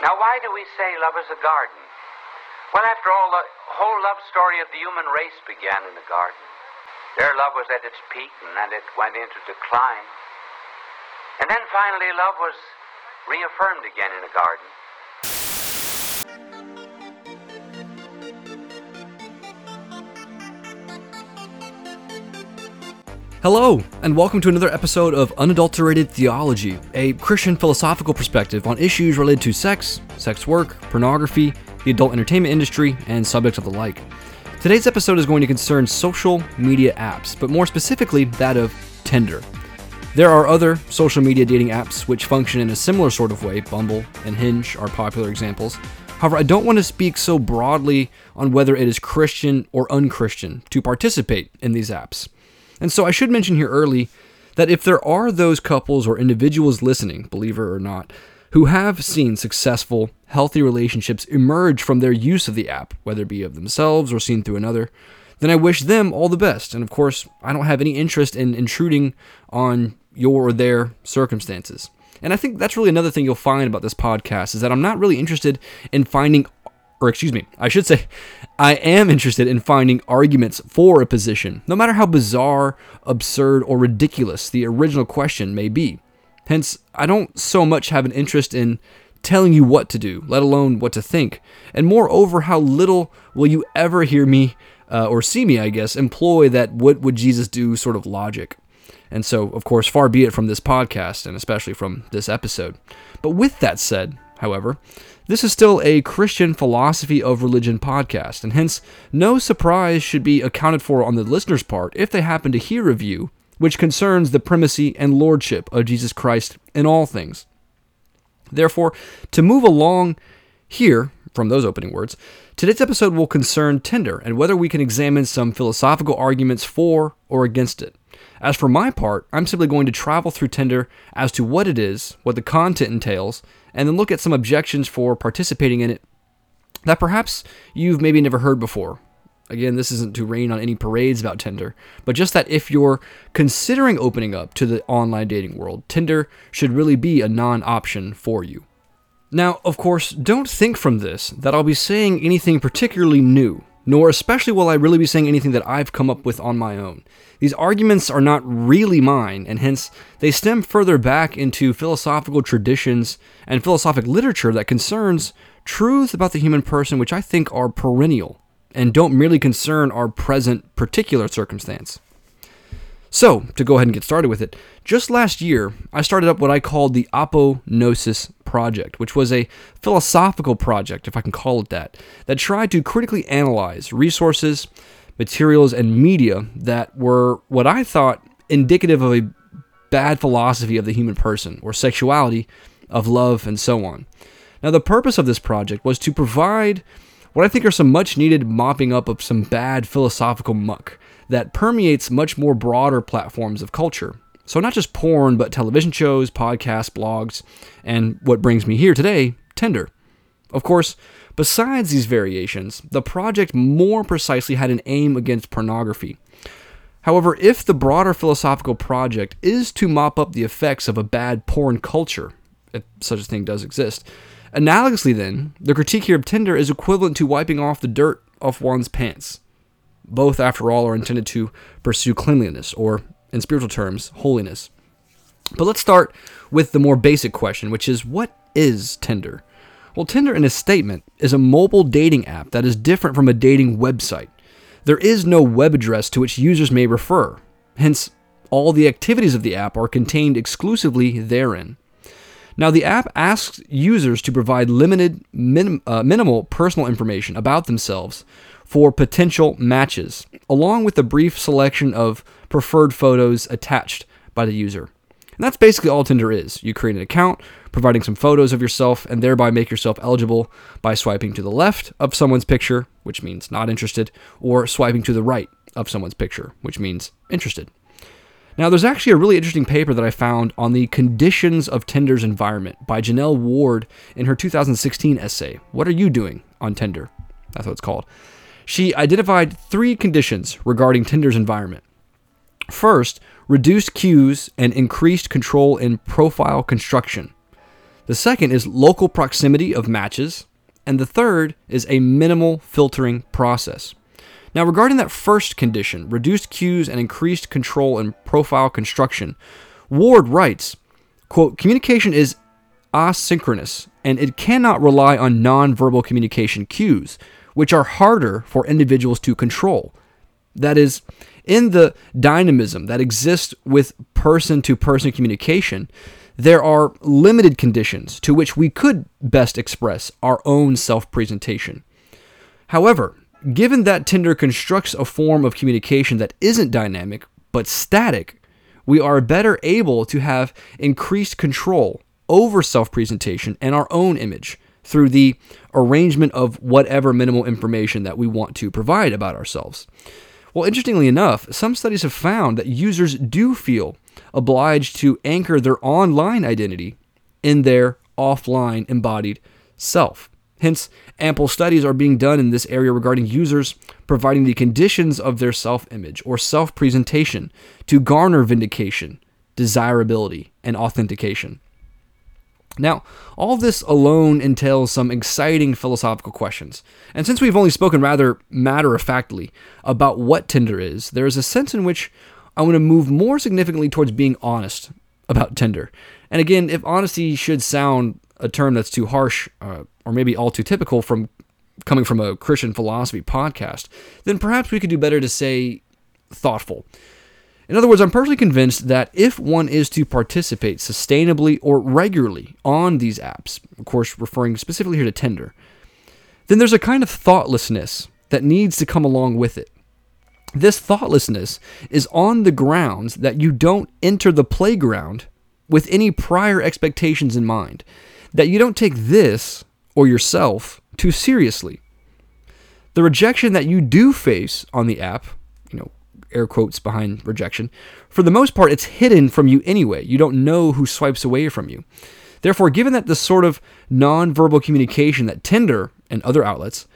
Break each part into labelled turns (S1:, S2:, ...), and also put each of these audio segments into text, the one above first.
S1: Now, why do we say love is a garden? Well, after all, the whole love story of the human race began in the garden. Their love was at its peak, and then it went into decline. And then finally, love was reaffirmed again in the garden.
S2: Hello, and welcome to another episode of Unadulterated Theology, a Christian philosophical perspective on issues related to sex, sex work, pornography, the adult entertainment industry, and subjects of the like. Today's episode is going to concern social media apps, but more specifically that of Tinder. There are other social media dating apps which function in a similar sort of way. Bumble and Hinge are popular examples. However, I don't want to speak so broadly on whether it is Christian or unchristian to participate in these apps. And so I should mention here early that if there are those couples or individuals listening, believer or not, who have seen successful, healthy relationships emerge from their use of the app, whether it be of themselves or seen through another, then I wish them all the best. And of course, I don't have any interest in intruding on your or their circumstances. And I think that's really another thing you'll find about this podcast is that I'm not really interested in finding or excuse me, I should say, I am interested in finding arguments for a position, no matter how bizarre, absurd, or ridiculous the original question may be. Hence, I don't so much have an interest in telling you what to do, let alone what to think, and moreover, how little will you ever hear me, uh, or see me, I guess, employ that what would Jesus do sort of logic. And so, of course, far be it from this podcast, and especially from this episode. But with that said, however, this is still a Christian philosophy of religion podcast, and hence no surprise should be accounted for on the listener's part if they happen to hear a view which concerns the primacy and lordship of Jesus Christ in all things. Therefore, to move along here from those opening words, today's episode will concern Tinder and whether we can examine some philosophical arguments for or against it. As for my part, I'm simply going to travel through Tinder as to what it is, what the content entails, and then look at some objections for participating in it that perhaps you've maybe never heard before. Again, this isn't to rain on any parades about Tinder, but just that if you're considering opening up to the online dating world, Tinder should really be a non option for you. Now, of course, don't think from this that I'll be saying anything particularly new, nor especially will I really be saying anything that I've come up with on my own. These arguments are not really mine, and hence they stem further back into philosophical traditions and philosophic literature that concerns truths about the human person which I think are perennial and don't merely concern our present particular circumstance. So, to go ahead and get started with it, just last year, I started up what I called the Aponosis Project, which was a philosophical project, if I can call it that, that tried to critically analyze resources, materials, and media that were what I thought indicative of a bad philosophy of the human person, or sexuality, of love, and so on. Now, the purpose of this project was to provide what I think are some much needed mopping up of some bad philosophical muck that permeates much more broader platforms of culture. So, not just porn, but television shows, podcasts, blogs, and what brings me here today, Tinder. Of course, besides these variations, the project more precisely had an aim against pornography. However, if the broader philosophical project is to mop up the effects of a bad porn culture, if such a thing does exist, analogously then, the critique here of Tinder is equivalent to wiping off the dirt off one's pants. Both, after all, are intended to pursue cleanliness, or, in spiritual terms, holiness. But let's start with the more basic question, which is what is Tinder? Well, Tinder, in a statement, is a mobile dating app that is different from a dating website. There is no web address to which users may refer. Hence, all the activities of the app are contained exclusively therein. Now, the app asks users to provide limited, minim, uh, minimal personal information about themselves for potential matches, along with a brief selection of preferred photos attached by the user. And that's basically all Tinder is. You create an account, providing some photos of yourself, and thereby make yourself eligible by swiping to the left of someone's picture, which means not interested, or swiping to the right of someone's picture, which means interested. Now, there's actually a really interesting paper that I found on the conditions of Tinder's environment by Janelle Ward in her 2016 essay, What Are You Doing on Tinder? That's what it's called. She identified three conditions regarding Tinder's environment. First, reduced cues and increased control in profile construction. The second is local proximity of matches. And the third is a minimal filtering process. Now, regarding that first condition, reduced cues and increased control in profile construction, Ward writes, quote, communication is asynchronous and it cannot rely on nonverbal communication cues, which are harder for individuals to control. That is, in the dynamism that exists with person to person communication, there are limited conditions to which we could best express our own self presentation. However, given that Tinder constructs a form of communication that isn't dynamic but static, we are better able to have increased control over self presentation and our own image through the arrangement of whatever minimal information that we want to provide about ourselves. Well, interestingly enough, some studies have found that users do feel obliged to anchor their online identity in their offline embodied self. Hence, ample studies are being done in this area regarding users providing the conditions of their self image or self presentation to garner vindication, desirability, and authentication. Now, all this alone entails some exciting philosophical questions. And since we've only spoken rather matter of factly about what Tinder is, there is a sense in which I want to move more significantly towards being honest about Tinder. And again, if honesty should sound a term that's too harsh uh, or maybe all too typical from coming from a Christian philosophy podcast, then perhaps we could do better to say thoughtful. In other words, I'm personally convinced that if one is to participate sustainably or regularly on these apps, of course, referring specifically here to Tinder, then there's a kind of thoughtlessness that needs to come along with it. This thoughtlessness is on the grounds that you don't enter the playground with any prior expectations in mind, that you don't take this or yourself too seriously. The rejection that you do face on the app, air quotes behind rejection, for the most part, it's hidden from you anyway. You don't know who swipes away from you. Therefore, given that the sort of nonverbal communication that Tinder and other outlets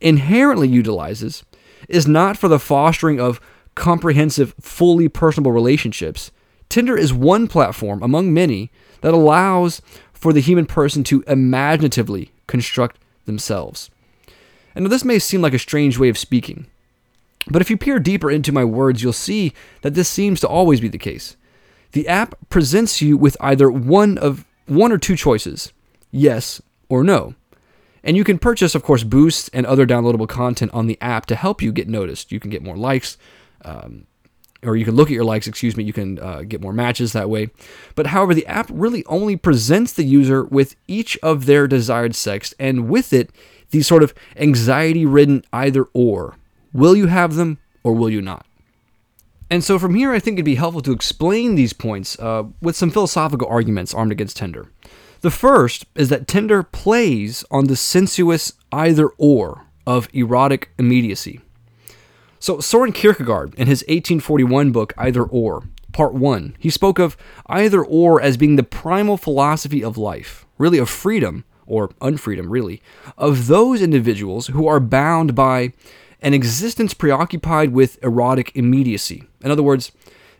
S2: inherently utilizes is not for the fostering of comprehensive, fully personable relationships, Tinder is one platform among many that allows for the human person to imaginatively construct themselves. And now this may seem like a strange way of speaking, but if you peer deeper into my words, you'll see that this seems to always be the case. The app presents you with either one of one or two choices, yes or no. And you can purchase, of course, boosts and other downloadable content on the app to help you get noticed. You can get more likes, um, or you can look at your likes, excuse me, you can uh, get more matches that way. But however, the app really only presents the user with each of their desired sex, and with it, these sort of anxiety ridden either or. Will you have them or will you not? And so from here, I think it'd be helpful to explain these points uh, with some philosophical arguments armed against Tinder. The first is that Tinder plays on the sensuous either or of erotic immediacy. So, Soren Kierkegaard, in his 1841 book Either Or, Part 1, he spoke of either or as being the primal philosophy of life, really of freedom, or unfreedom, really, of those individuals who are bound by an existence preoccupied with erotic immediacy. In other words,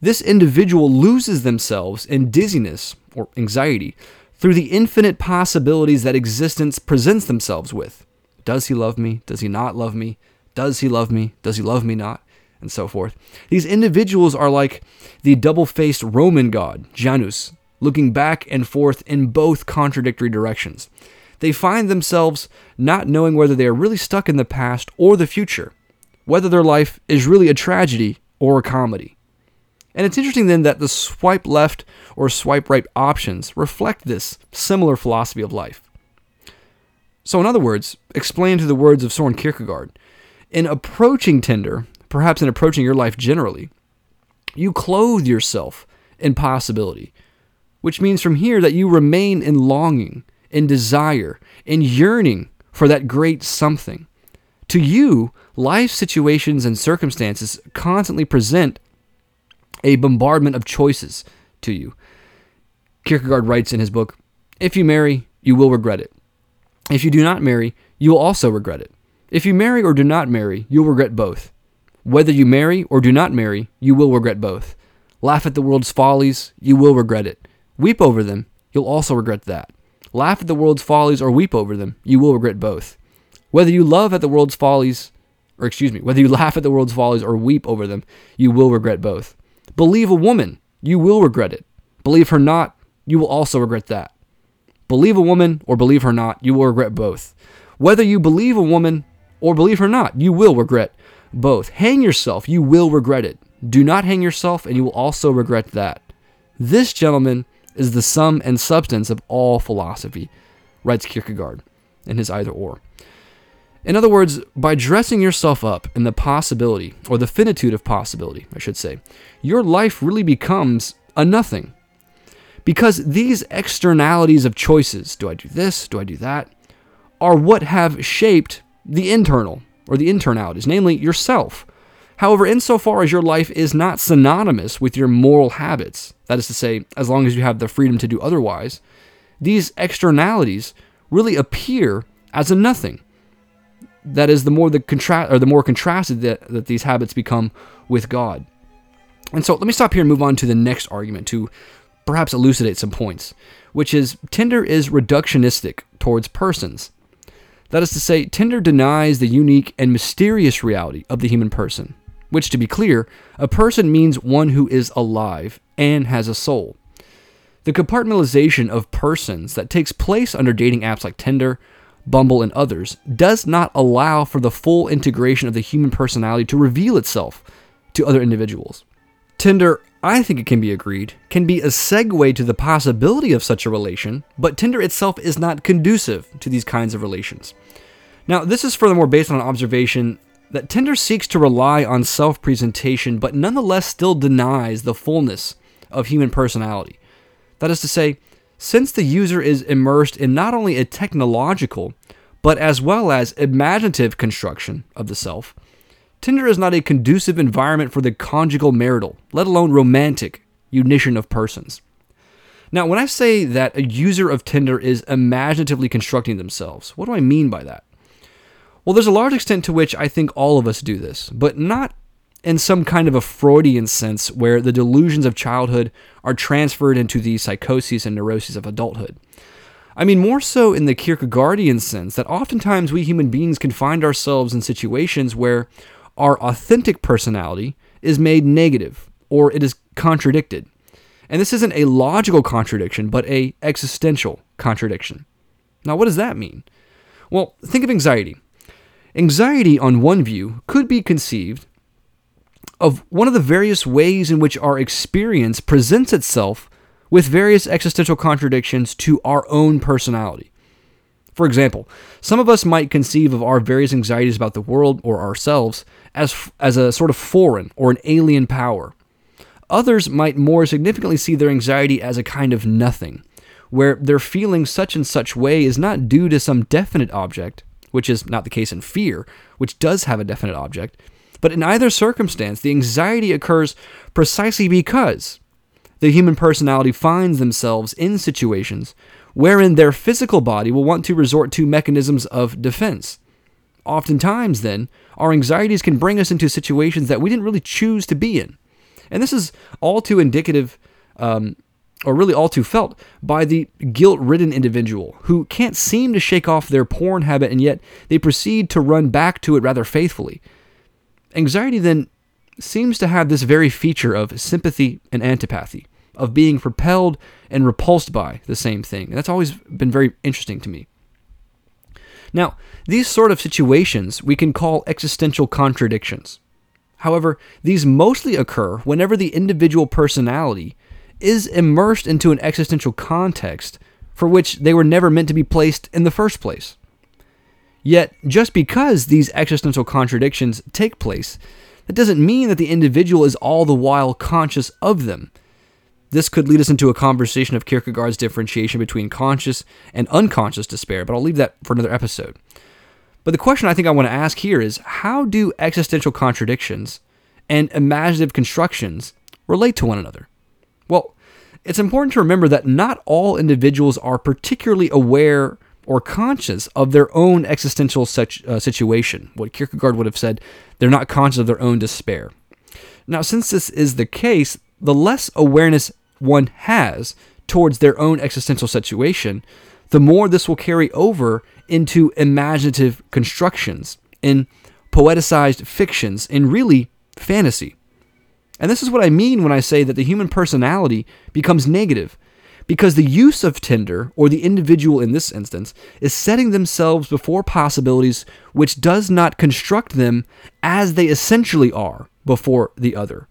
S2: this individual loses themselves in dizziness or anxiety through the infinite possibilities that existence presents themselves with. Does he love me? Does he not love me? Does he love me? Does he love me not? And so forth. These individuals are like the double faced Roman god, Janus, looking back and forth in both contradictory directions they find themselves not knowing whether they are really stuck in the past or the future, whether their life is really a tragedy or a comedy. And it's interesting then that the swipe left or swipe right options reflect this similar philosophy of life. So, in other words, explained to the words of Soren Kierkegaard, in approaching Tinder, perhaps in approaching your life generally, you clothe yourself in possibility, which means from here that you remain in longing in desire, in yearning for that great something. To you, life situations and circumstances constantly present a bombardment of choices to you. Kierkegaard writes in his book If you marry, you will regret it. If you do not marry, you will also regret it. If you marry or do not marry, you'll regret both. Whether you marry or do not marry, you will regret both. Laugh at the world's follies, you will regret it. Weep over them, you'll also regret that. Laugh at the world's follies or weep over them, you will regret both. Whether you love at the world's follies, or excuse me, whether you laugh at the world's follies or weep over them, you will regret both. Believe a woman, you will regret it. Believe her not, you will also regret that. Believe a woman or believe her not, you will regret both. Whether you believe a woman or believe her not, you will regret both. Hang yourself, you will regret it. Do not hang yourself, and you will also regret that. This, gentlemen, is the sum and substance of all philosophy, writes Kierkegaard in his Either Or. In other words, by dressing yourself up in the possibility, or the finitude of possibility, I should say, your life really becomes a nothing. Because these externalities of choices, do I do this, do I do that, are what have shaped the internal, or the internalities, namely yourself. However, insofar as your life is not synonymous with your moral habits, that is to say, as long as you have the freedom to do otherwise, these externalities really appear as a nothing. That is, the more the contrast or the more contrasted that, that these habits become with God. And so let me stop here and move on to the next argument to perhaps elucidate some points, which is Tinder is reductionistic towards persons. That is to say, Tinder denies the unique and mysterious reality of the human person which, to be clear, a person means one who is alive and has a soul. The compartmentalization of persons that takes place under dating apps like Tinder, Bumble, and others does not allow for the full integration of the human personality to reveal itself to other individuals. Tinder, I think it can be agreed, can be a segue to the possibility of such a relation, but Tinder itself is not conducive to these kinds of relations. Now, this is furthermore based on an observation that Tinder seeks to rely on self presentation, but nonetheless still denies the fullness of human personality. That is to say, since the user is immersed in not only a technological, but as well as imaginative construction of the self, Tinder is not a conducive environment for the conjugal marital, let alone romantic, unition of persons. Now, when I say that a user of Tinder is imaginatively constructing themselves, what do I mean by that? Well, there's a large extent to which I think all of us do this, but not in some kind of a Freudian sense where the delusions of childhood are transferred into the psychoses and neuroses of adulthood. I mean, more so in the Kierkegaardian sense that oftentimes we human beings can find ourselves in situations where our authentic personality is made negative or it is contradicted. And this isn't a logical contradiction, but a existential contradiction. Now, what does that mean? Well, think of anxiety. Anxiety, on one view, could be conceived of one of the various ways in which our experience presents itself with various existential contradictions to our own personality. For example, some of us might conceive of our various anxieties about the world or ourselves as, as a sort of foreign or an alien power. Others might more significantly see their anxiety as a kind of nothing, where their feeling such and such way is not due to some definite object, which is not the case in fear, which does have a definite object. But in either circumstance, the anxiety occurs precisely because the human personality finds themselves in situations wherein their physical body will want to resort to mechanisms of defense. Oftentimes, then, our anxieties can bring us into situations that we didn't really choose to be in. And this is all too indicative um, or really all too felt, by the guilt ridden individual who can't seem to shake off their porn habit and yet they proceed to run back to it rather faithfully. Anxiety then seems to have this very feature of sympathy and antipathy, of being propelled and repulsed by the same thing. And that's always been very interesting to me. Now, these sort of situations we can call existential contradictions. However, these mostly occur whenever the individual personality is immersed into an existential context for which they were never meant to be placed in the first place. Yet, just because these existential contradictions take place, that doesn't mean that the individual is all the while conscious of them. This could lead us into a conversation of Kierkegaard's differentiation between conscious and unconscious despair, but I'll leave that for another episode. But the question I think I want to ask here is how do existential contradictions and imaginative constructions relate to one another? Well, it's important to remember that not all individuals are particularly aware or conscious of their own existential such, uh, situation. What Kierkegaard would have said, they're not conscious of their own despair. Now, since this is the case, the less awareness one has towards their own existential situation, the more this will carry over into imaginative constructions, in poeticized fictions, in really fantasy. And this is what I mean when I say that the human personality becomes negative, because the use of Tinder, or the individual in this instance, is setting themselves before possibilities which does not construct them as they essentially are before the other.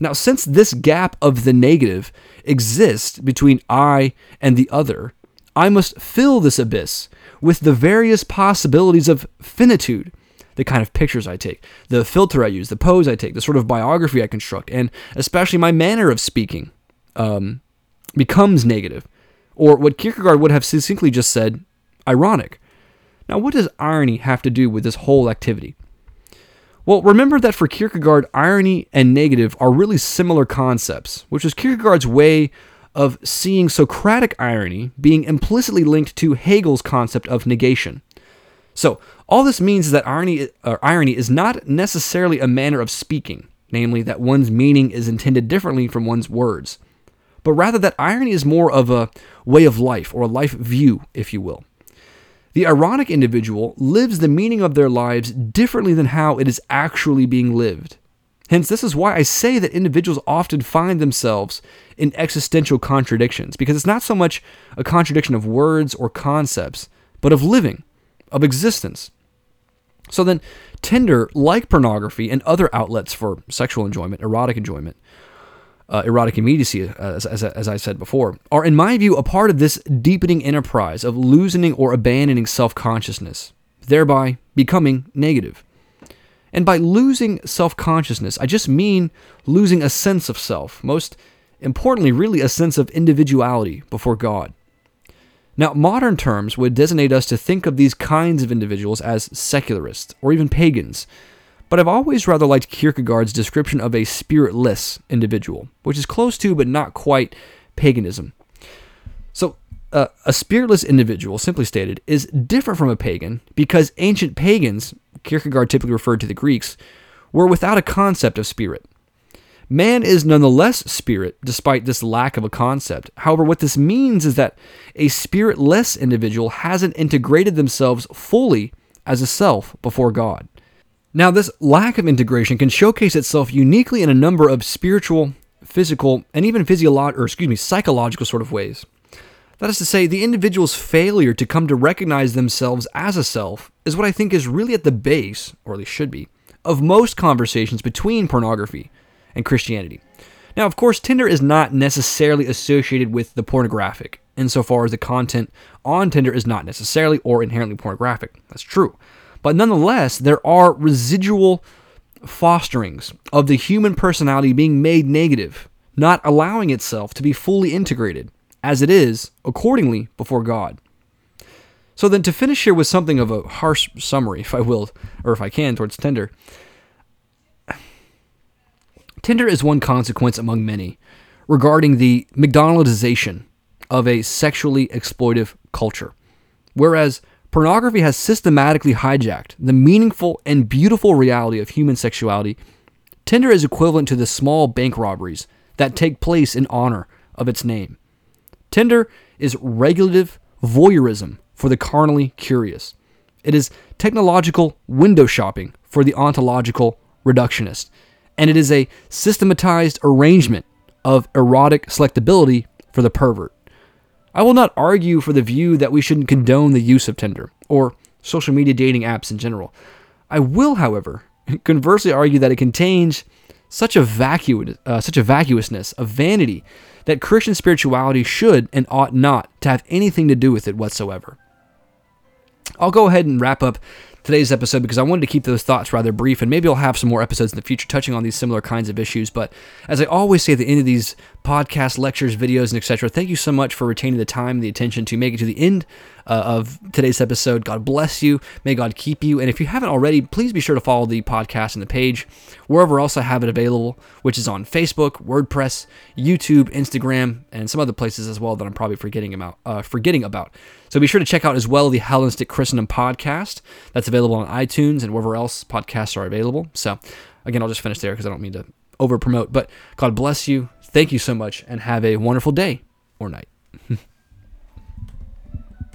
S2: Now, since this gap of the negative exists between I and the other, I must fill this abyss with the various possibilities of finitude, the kind of pictures I take, the filter I use, the pose I take, the sort of biography I construct, and especially my manner of speaking um, becomes negative, or what Kierkegaard would have succinctly just said, ironic. Now, what does irony have to do with this whole activity? Well, remember that for Kierkegaard, irony and negative are really similar concepts, which is Kierkegaard's way of seeing Socratic irony being implicitly linked to Hegel's concept of negation. So, all this means is that irony, uh, irony is not necessarily a manner of speaking, namely that one's meaning is intended differently from one's words, but rather that irony is more of a way of life or a life view, if you will. The ironic individual lives the meaning of their lives differently than how it is actually being lived. Hence, this is why I say that individuals often find themselves in existential contradictions, because it's not so much a contradiction of words or concepts, but of living, of existence. So then, Tinder, like pornography and other outlets for sexual enjoyment, erotic enjoyment, uh, erotic immediacy, as, as, as I said before, are, in my view, a part of this deepening enterprise of loosening or abandoning self consciousness, thereby becoming negative. And by losing self consciousness, I just mean losing a sense of self, most importantly, really a sense of individuality before God. Now, modern terms would designate us to think of these kinds of individuals as secularists or even pagans, but I've always rather liked Kierkegaard's description of a spiritless individual, which is close to but not quite paganism. So, uh, a spiritless individual, simply stated, is different from a pagan because ancient pagans, Kierkegaard typically referred to the Greeks, were without a concept of spirit. Man is nonetheless spirit, despite this lack of a concept. However, what this means is that a spiritless individual hasn't integrated themselves fully as a self before God. Now, this lack of integration can showcase itself uniquely in a number of spiritual, physical, and even physiological, or excuse me, psychological sort of ways. That is to say, the individual's failure to come to recognize themselves as a self is what I think is really at the base, or at least should be, of most conversations between pornography and Christianity. Now, of course, Tinder is not necessarily associated with the pornographic, insofar as the content on Tinder is not necessarily or inherently pornographic. That's true. But nonetheless, there are residual fosterings of the human personality being made negative, not allowing itself to be fully integrated, as it is, accordingly, before God. So then, to finish here with something of a harsh summary, if I will, or if I can, towards Tinder. Tinder is one consequence among many regarding the McDonaldization of a sexually exploitive culture. Whereas Pornography has systematically hijacked the meaningful and beautiful reality of human sexuality. Tinder is equivalent to the small bank robberies that take place in honor of its name. Tinder is regulative voyeurism for the carnally curious. It is technological window shopping for the ontological reductionist. And it is a systematized arrangement of erotic selectability for the pervert. I will not argue for the view that we shouldn't condone the use of Tinder or social media dating apps in general. I will, however, conversely argue that it contains such a vacuous, uh, such a vacuousness of vanity that Christian spirituality should and ought not to have anything to do with it whatsoever. I'll go ahead and wrap up today's episode because I wanted to keep those thoughts rather brief, and maybe I'll have some more episodes in the future touching on these similar kinds of issues. But as I always say at the end of these podcasts, lectures, videos, and etc., thank you so much for retaining the time and the attention to make it to the end uh, of today's episode. God bless you. May God keep you. And if you haven't already, please be sure to follow the podcast and the page wherever else I have it available, which is on Facebook, WordPress, YouTube, Instagram, and some other places as well that I'm probably forgetting about. Uh, forgetting about. So be sure to check out as well the Hellenistic Christendom podcast. That's available on iTunes and wherever else podcasts are available. So again, I'll just finish there because I don't mean to over promote. But God bless you. Thank you so much and have a wonderful day or night.